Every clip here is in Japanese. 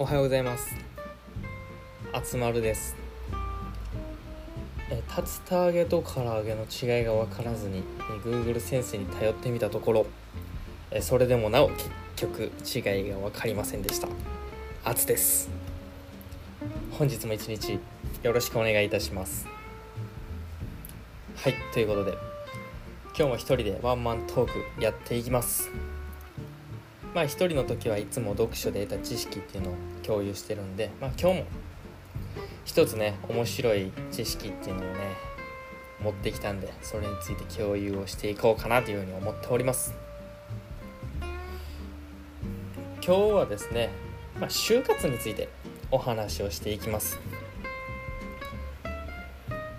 おはようございます。あつまるです。え竜田揚げと唐揚げの違いが分からずに Google 先生に頼ってみたところえそれでもなお結局違いが分かりませんでした。あつです。本日も一日よろしくお願いいたします。はいということで今日も一人でワンマントークやっていきます。まあ一人の時はいつも読書で得た知識っていうのを共有してるんで、まあ、今日も一つね面白い知識っていうのをね持ってきたんでそれについて共有をしていこうかなというふうに思っております。今日はですね、まあ、就活についてお話をしていきます。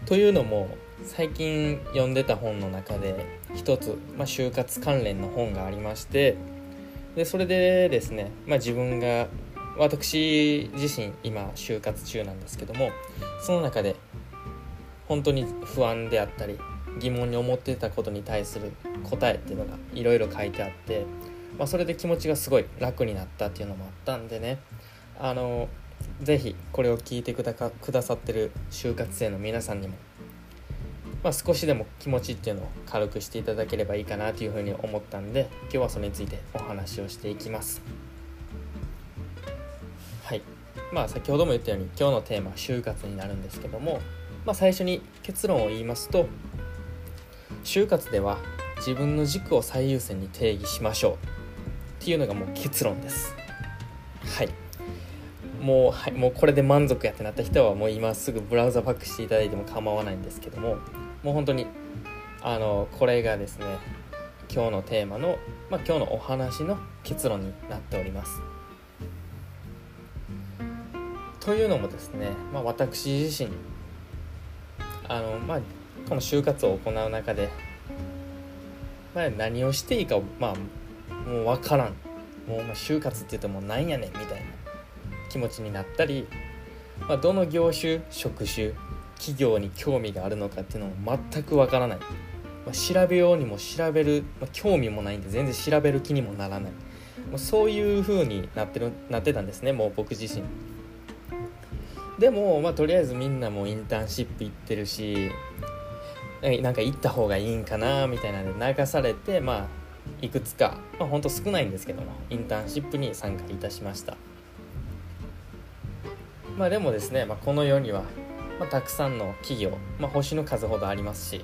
というのも最近読んでた本の中で一つ、まあ、就活関連の本がありましてでそれでですね、まあ、自分が私自身今就活中なんですけどもその中で本当に不安であったり疑問に思ってたことに対する答えっていうのがいろいろ書いてあって、まあ、それで気持ちがすごい楽になったっていうのもあったんでねあのぜひこれを聞いてくださってる就活生の皆さんにもまあ、少しでも気持ちっていうのを軽くしていただければいいかなというふうに思ったんで今日はそれについてお話をしていきます。はい。まあ先ほども言ったように今日のテーマは就活になるんですけども、まあ、最初に結論を言いますと就活では自分の軸を最優先に定義しましょう。っていうのがもう結論です。はい。もう,、はい、もうこれで満足やってなった人はもう今すぐブラウザバックしていただいても構わないんですけどももう本当にあのこれがですね今日のテーマの、まあ、今日のお話の結論になっております。というのもですね、まあ、私自身あの、まあ、この就活を行う中で、まあ、何をしていいかまあ、もう分からんもう、ま、就活って言ってもなんやねんみたいな気持ちになったり、まあ、どの業種職種企業に興味があるのかっていうのも全くわからない、まあ、調べようにも調べる、まあ、興味もないんで全然調べる気にもならない、まあ、そういう風になってるなってたんですねもう僕自身。でも、まあ、とりあえずみんなもインターンシップ行ってるしなんか行った方がいいんかなみたいなので流されてまあいくつか、まあ、ほんと少ないんですけどもインターンシップに参加いたしました。まあでもですね、まあ、この世にはまあ、たくさんの企業、まあ、星の数ほどありますし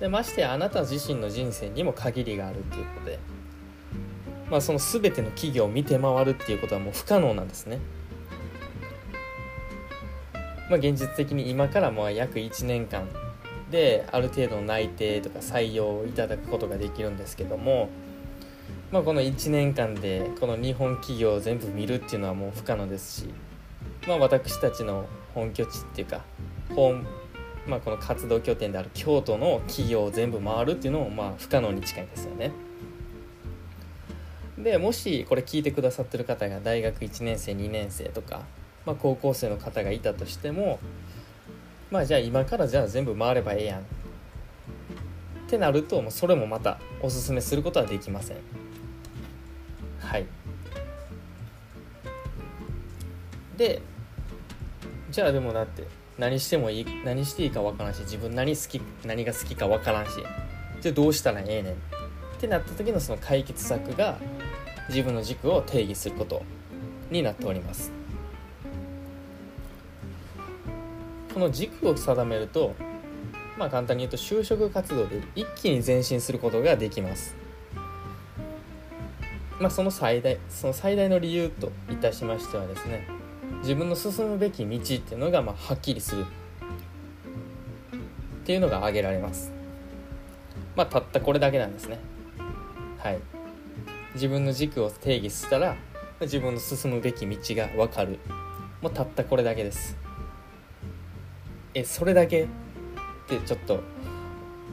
でましてあなた自身の人生にも限りがあるっていうことで、まあ、その全ての企業を見て回るっていうことはもう不可能なんですね。まあ、現実的に今からもう約1年間である程度の内定とか採用をいただくことができるんですけども、まあ、この1年間でこの日本企業を全部見るっていうのはもう不可能ですし、まあ、私たちの本拠地っていうか本、まあ、この活動拠点である京都の企業を全部回るっていうのもまあ不可能に近いですよね。でもしこれ聞いてくださってる方が大学1年生2年生とか、まあ、高校生の方がいたとしてもまあじゃあ今からじゃあ全部回ればええやん。ってなるともうそれもまたおすすめすることはできません。はい。でじゃあでもだって何してもいい何していいか分からんし自分何好き何が好きか分からんしじゃあどうしたらええねん。ってなった時のその解決策が自分の軸を定義することになっております。この軸を定めるとまあ簡単に言うと就職活動で一気に前進することができます。まあその最大その最大の理由といたしましてはですね自分の進むべき道っていうのがまあはっきりする。っていうのが挙げられます。まあたったこれだけなんですね。はい。自分の軸を定義したら自分の進むべき道が分かる。もうたったこれだけです。えそれだけってちょっと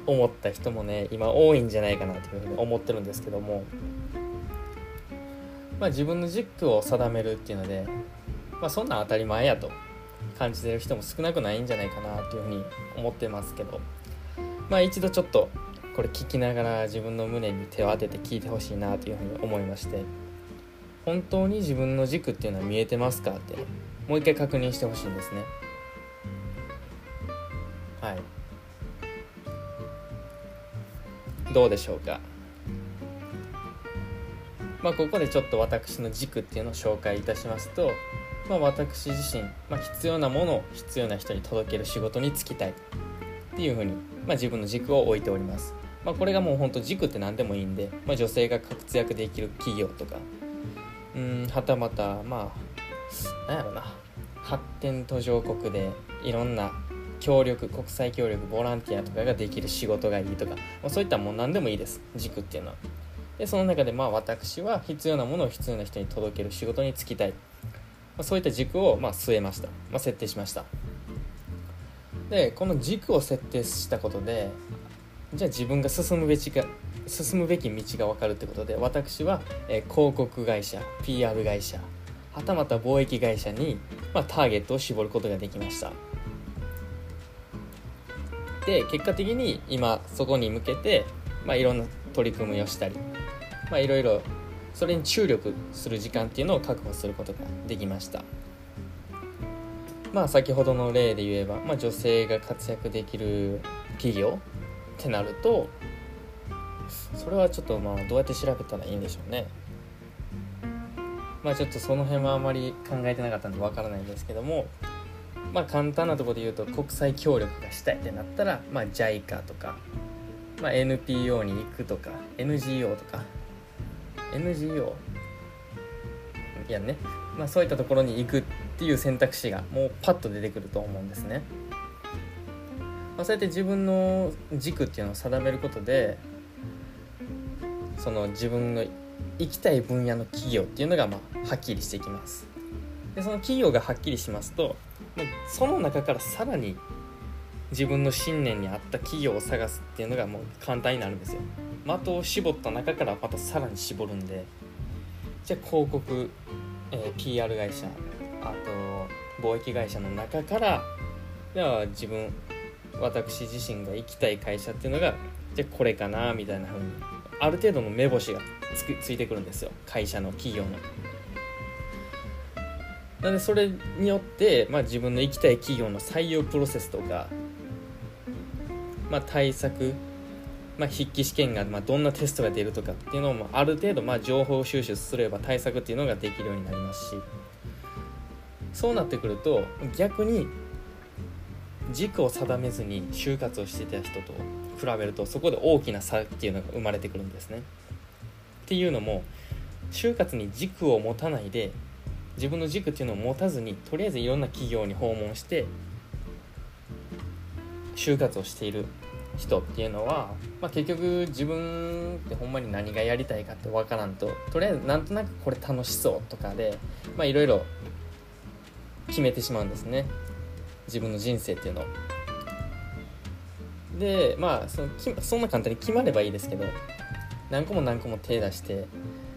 思った人もね今多いんじゃないかなというふうに思ってるんですけども。まあ自分の軸を定めるっていうのでまあ、そんなん当たり前やと。感じてる人も少なくないんじゃないかなというふうに思ってますけど。まあ一度ちょっとこれ聞きながら自分の胸に手を当てて聞いてほしいなというふうに思いまして。本当に自分の軸っていうのは見えてますかって。もう一回確認してほしいんですね。はい。どうでしょうか。まあここでちょっと私の軸っていうのを紹介いたしますと、まあ、私自身、まあ、必要なものを必要な人に届ける仕事に就きたいっていうふうに、まあ、自分の軸を置いております。まあ、これがもうほんと軸って何でもいいんで、まあ、女性が活躍できる企業とかうんはたまたまあなんやろな発展途上国でいろんな協力国際協力ボランティアとかができる仕事がいいとか、まあ、そういったもう何でもいいです軸っていうのは。でその中でまあ私は必要なものを必要な人に届ける仕事に就きたい、そういった軸をまあ据えました、まあ、設定しました。でこの軸を設定したことでじゃあ自分が進むべきが進むべき道が分かるってことで私は、えー、広告会社 PR 会社はたまた貿易会社に、まあ、ターゲットを絞ることができました。で結果的に今そこに向けて、まあ、いろんな取り組みをしたり、まあ、いろいろそれに注力する時間っていうのを確保することができました。まあ先ほどの例で言えば、まあ、女性が活躍できる企業ってなるとそれはちょっとまあどうやって調べたらいいんでしょうね。まあちょっとその辺はあまり考えてなかったんでわからないんですけどもまあ簡単なところで言うと国際協力がしたいってなったら、まあ、JICA とか、まあ、NPO に行くとか NGO とか NGO いやね、まあ、そういったところに行くっていう選択肢がもうパッと出てくると思うんですね。まあ、そうやって自分の軸っていうのを定めることでその自分の行きたい分野の企業っていうのがまあはっきりしてきます。でその企業がはっきりしますとその中からさらに自分の信念に合った企業を探すっていうのがもう簡単になるんですよ。的を絞った中からまたさらに絞るんでじゃあ広告、えー、PR 会社あと貿易会社の中からでは自分私自身が行きたい会社っていうのがじゃあこれかなみたいな風にある程度の目星がつくついてくるんですよ会社の企業の。なんでそれによって、まあ、自分の行きたい企業の採用プロセスとか、まあ、対策、まあ、筆記試験が、まあ、どんなテストが出るとかっていうのもある程度、まあ、情報収集すれば対策っていうのができるようになりますしそうなってくると逆に軸を定めずに就活をしてた人と比べるとそこで大きな差っていうのが生まれてくるんですね。っていうのも就活に軸を持たないで自分の軸っていうのを持たずにとりあえずいろんな企業に訪問して就活をしている人っていうのは、まあ、結局自分ってほんまに何がやりたいかって分からんととりあえずなんとなくこれ楽しそうとかでいろいろ決めてしまうんですね。自分の人生っていうのでまあそのそんな簡単に決まればいいですけど何個も何個も手出して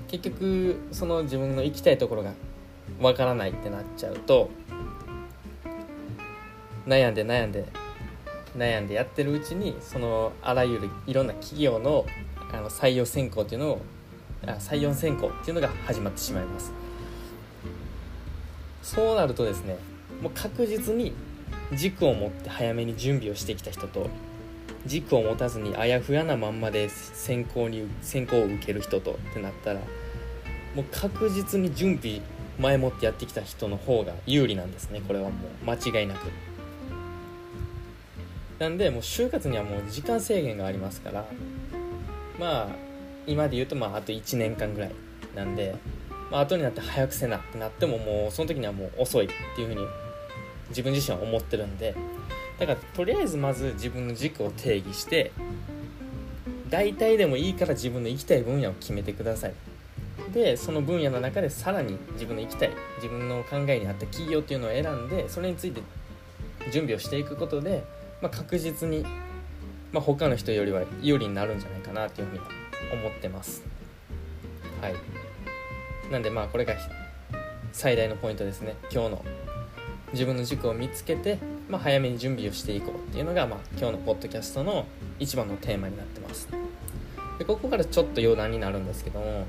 結局その自分の行きたいところがわからないってなっちゃうと悩んで悩んで悩んでやってるうちにそのあらゆるいろんな企業のあの採用選考っていうのを採用選考っていうのが始まってしまいます。そうなるとですねもう確実に軸を持って早めに準備をしてきた人と軸を持たずにあやふやなまんまで選考に選考を受ける人とってなったらもう確実に準備前もってやってきた人の方が有利なんですねこれはもう間違いなく。なんでもう就活にはもう時間制限がありますから。まあ今で言うとまああと1年間ぐらいなんで、まあ後になって早くせなってなってももうその時にはもう遅いっていうふうに自分自身は思ってるんで。だからとりあえずまず自分の軸を定義して大体でもいいから自分の行きたい分野を決めてください。でその分野の中でさらに自分の行きたい自分の考えに合った企業っていうのを選んでそれについて準備をしていくことで、まあ、確実に、まあ、他の人よりは有利になるんじゃないかなっていうふうには思ってます。はい。なんでまあこれが最大のポイントですね。今日の自分の軸を見つけて、まあ、早めに準備をしていこうっていうのが、まあ、今日のポッドキャストの一番のテーマになってます。でここからちょっと余談になるんですけども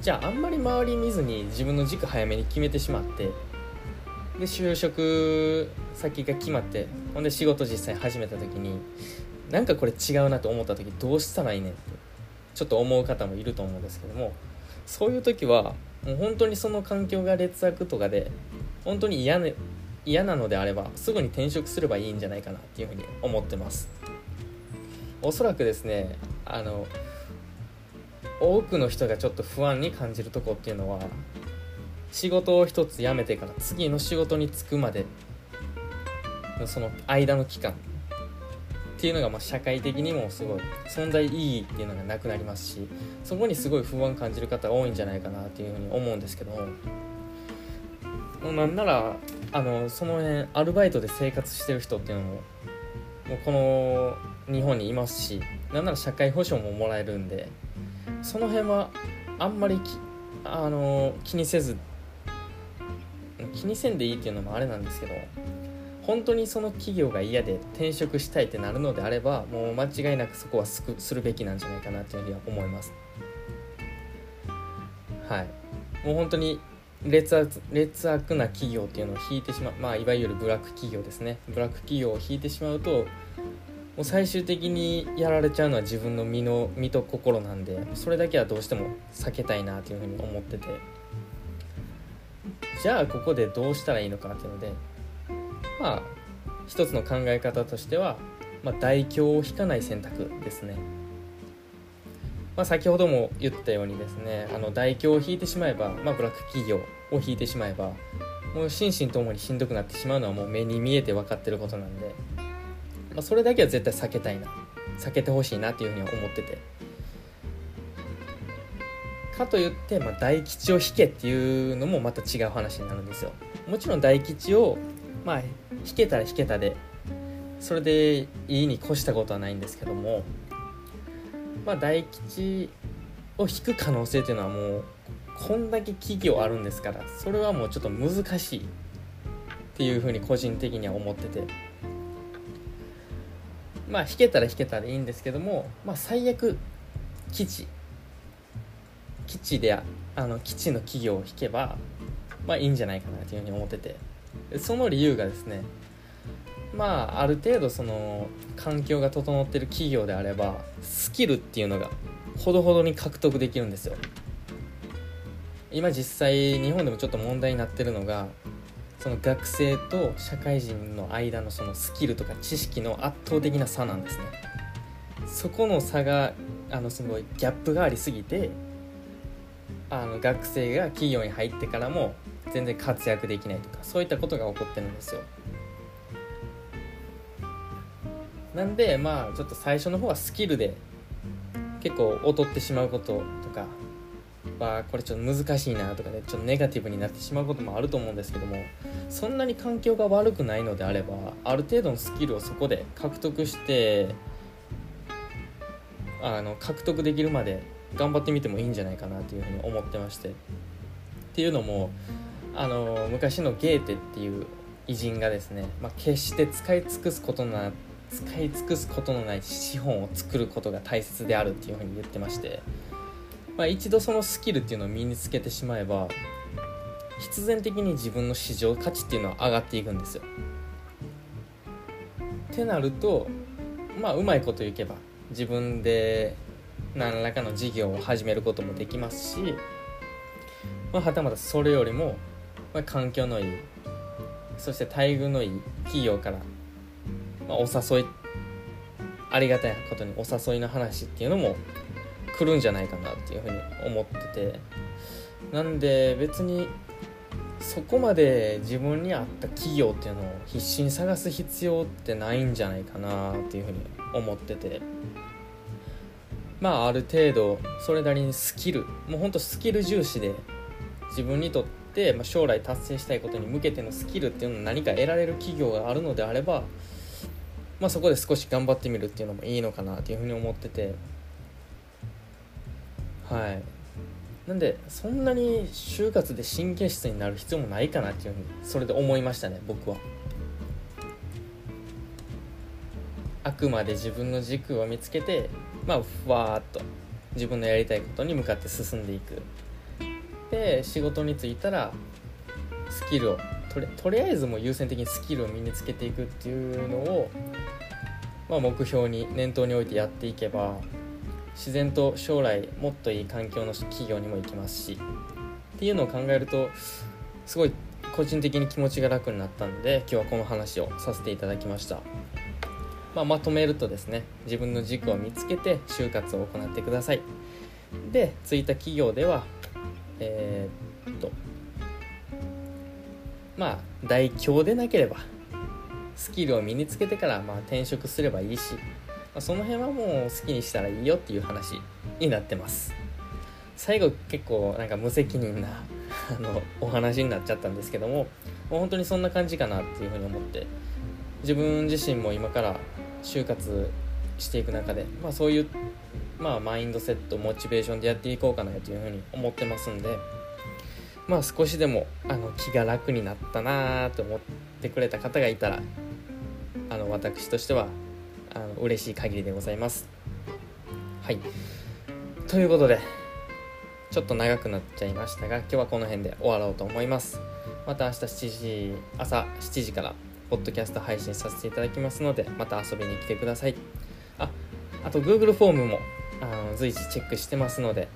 じゃああんまり周り見ずに自分の軸早めに決めてしまってで就職先が決まってほんで仕事実際始めた時になんかこれ違うなと思った時どうしたらいいねんってちょっと思う方もいると思うんですけどもそういう時はもう本当にその環境が劣悪とかで本当に嫌,、ね、嫌なのであればすぐに転職すればいいんじゃないかなっていうふうに思ってます。おそらくですねあの多くの人がちょっと不安に感じるとこっていうのは仕事を一つ辞めてから次の仕事に就くまでその間の期間っていうのがまあ社会的にもすごい存在意義っていうのがなくなりますしそこにすごい不安感じる方多いんじゃないかなっていうふうに思うんですけどもなんならあのその辺アルバイトで生活してる人っていうのももうこの日本にいますしなんなら社会保障ももらえるんでその辺はあんまりあの気にせず気にせんでいいっていうのもあれなんですけど本当にその企業が嫌で転職したいってなるのであればもう間違いなくそこはすくするべきなんじゃないかなっていうふうには思います。はい。もう本当に劣悪劣悪な企業っていうのを引いてしまうまあいわゆるブラック企業ですね。ブラック企業を引いてしまうともう最終的にやられちゃうのは自分の身の身と心なんでそれだけはどうしても避けたいなというふうに思ってて。じゃあここでどうしたらいいのかっていうのでまあ一つの考え方としては、まあ、代表を引かない選択ですね、まあ、先ほども言ったようにですねあの代表を引いてしまえば、まあ、ブラック企業を引いてしまえばもう心身ともにしんどくなってしまうのはもう目に見えて分かってることなんで、まあ、それだけは絶対避けたいな避けてほしいなっていうふうには思ってて。かといって、まあ、大吉を引けっていうのもまた違う話になるんですよ。もちろん大吉をまあ引けたら引けたでそれでいいに越したことはないんですけどもまあ大吉を引く可能性っていうのはもうこんだけ企業あるんですからそれはもうちょっと難しいっていうふうに個人的には思ってて。まあ引けたら引けたでいいんですけどもまあ最悪基地基地であの基地の企業を引けばまあいいんじゃないかなというふうに思ってて。その理由がですねまあある程度その環境が整ってる企業であればスキルっていうのがほどほどに獲得できるんですよ。今実際日本でもちょっと問題になってるのがその学生と社会人の間のそのスキルとか知識の圧倒的な差なんですね。そこの差があのすごいギャップがありすぎてあの学生が企業に入ってからも全然活躍できないとかそういったことが起こってるんですよ。なんでまあちょっと最初の方はスキルで結構劣ってしまうこととかはこれちょっと難しいなとか、ね、ちょっとネガティブになってしまうこともあると思うんですけどもそんなに環境が悪くないのであればある程度のスキルをそこで獲得してあの獲得できるまで頑張ってみてもいいんじゃないかなというふうに思ってましてっていうのもあの昔のゲーテっていう偉人がですね、まあ、決して使い尽くすことな使い尽くすことのない資本を作ることが大切であるっていうふうに言ってまして、まあ、一度そのスキルっていうのを身につけてしまえば必然的に自分の市場価値っていうのは上がっていくんですよ。ってなるとまあうまいこといけば自分で何らかの事業を始めることもできますし、まあ、はたまたそれよりも、まあ、環境のいいそして待遇のいい企業から、まあ、お誘いありがたいことにお誘いの話っていうのも来るんじゃないかなっていうふうに思っててなんで別にそこまで自分に合った企業っていうのを必死に探す必要ってないんじゃないかなっていうふうに思ってて。まあある程度それなりにスキルもうほんとスキル重視で自分にとって、まあ、将来達成したいことに向けてのスキルっていうのを何か得られる企業があるのであれば、まあ、そこで少し頑張ってみるっていうのもいいのかなというふうに思ってて。はい。なんでそんなに就活で神経質になる必要もないかなっていうふうにそれで思いましたね僕は。あくまで自分の軸を見つけてまあふわっと自分のやりたいことに向かって進んでいく。で仕事に就いたらスキルをとりとりあえずもう優先的にスキルを身につけていくっていうのを、まあ、目標に念頭に置いてやっていけば自然と将来もっといい環境の企業にも行きますしっていうのを考えるとすごい個人的に気持ちが楽になったんで今日はこの話をさせていただきました、まあ、まとめるとですね自分の軸を見つけて就活を行ってください。でついた企業ではえー、っとまあ大凶でなければスキルを身につけてからまあ転職すればいいし、まあ、その辺はもう好きにしたらいいよっていう話になってます。最後結構なんか無責任なあのお話になっちゃったんですけどももう本当にそんな感じかなっていうふうに思って自分自身も今から就活していく中で、まあ、そういう、まあ、マインドセットモチベーションでやっていこうかなというふうに思ってますんでまあ少しでもあの気が楽になったなと思ってくれた方がいたらあの私としてはあの嬉しい限りでございます。はい。ということでちょっと長くなっちゃいましたが今日はこの辺で終わろうと思います。また明日7時朝7時からポッドキャスト配信させていただきますのでまた遊びに来てください。ああと Google フォームもあの随時チェックしてますので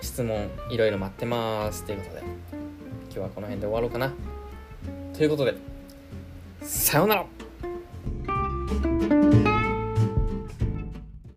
質問いろいろ待ってますということで今日はこの辺で終わろうかな。ということでさようなら。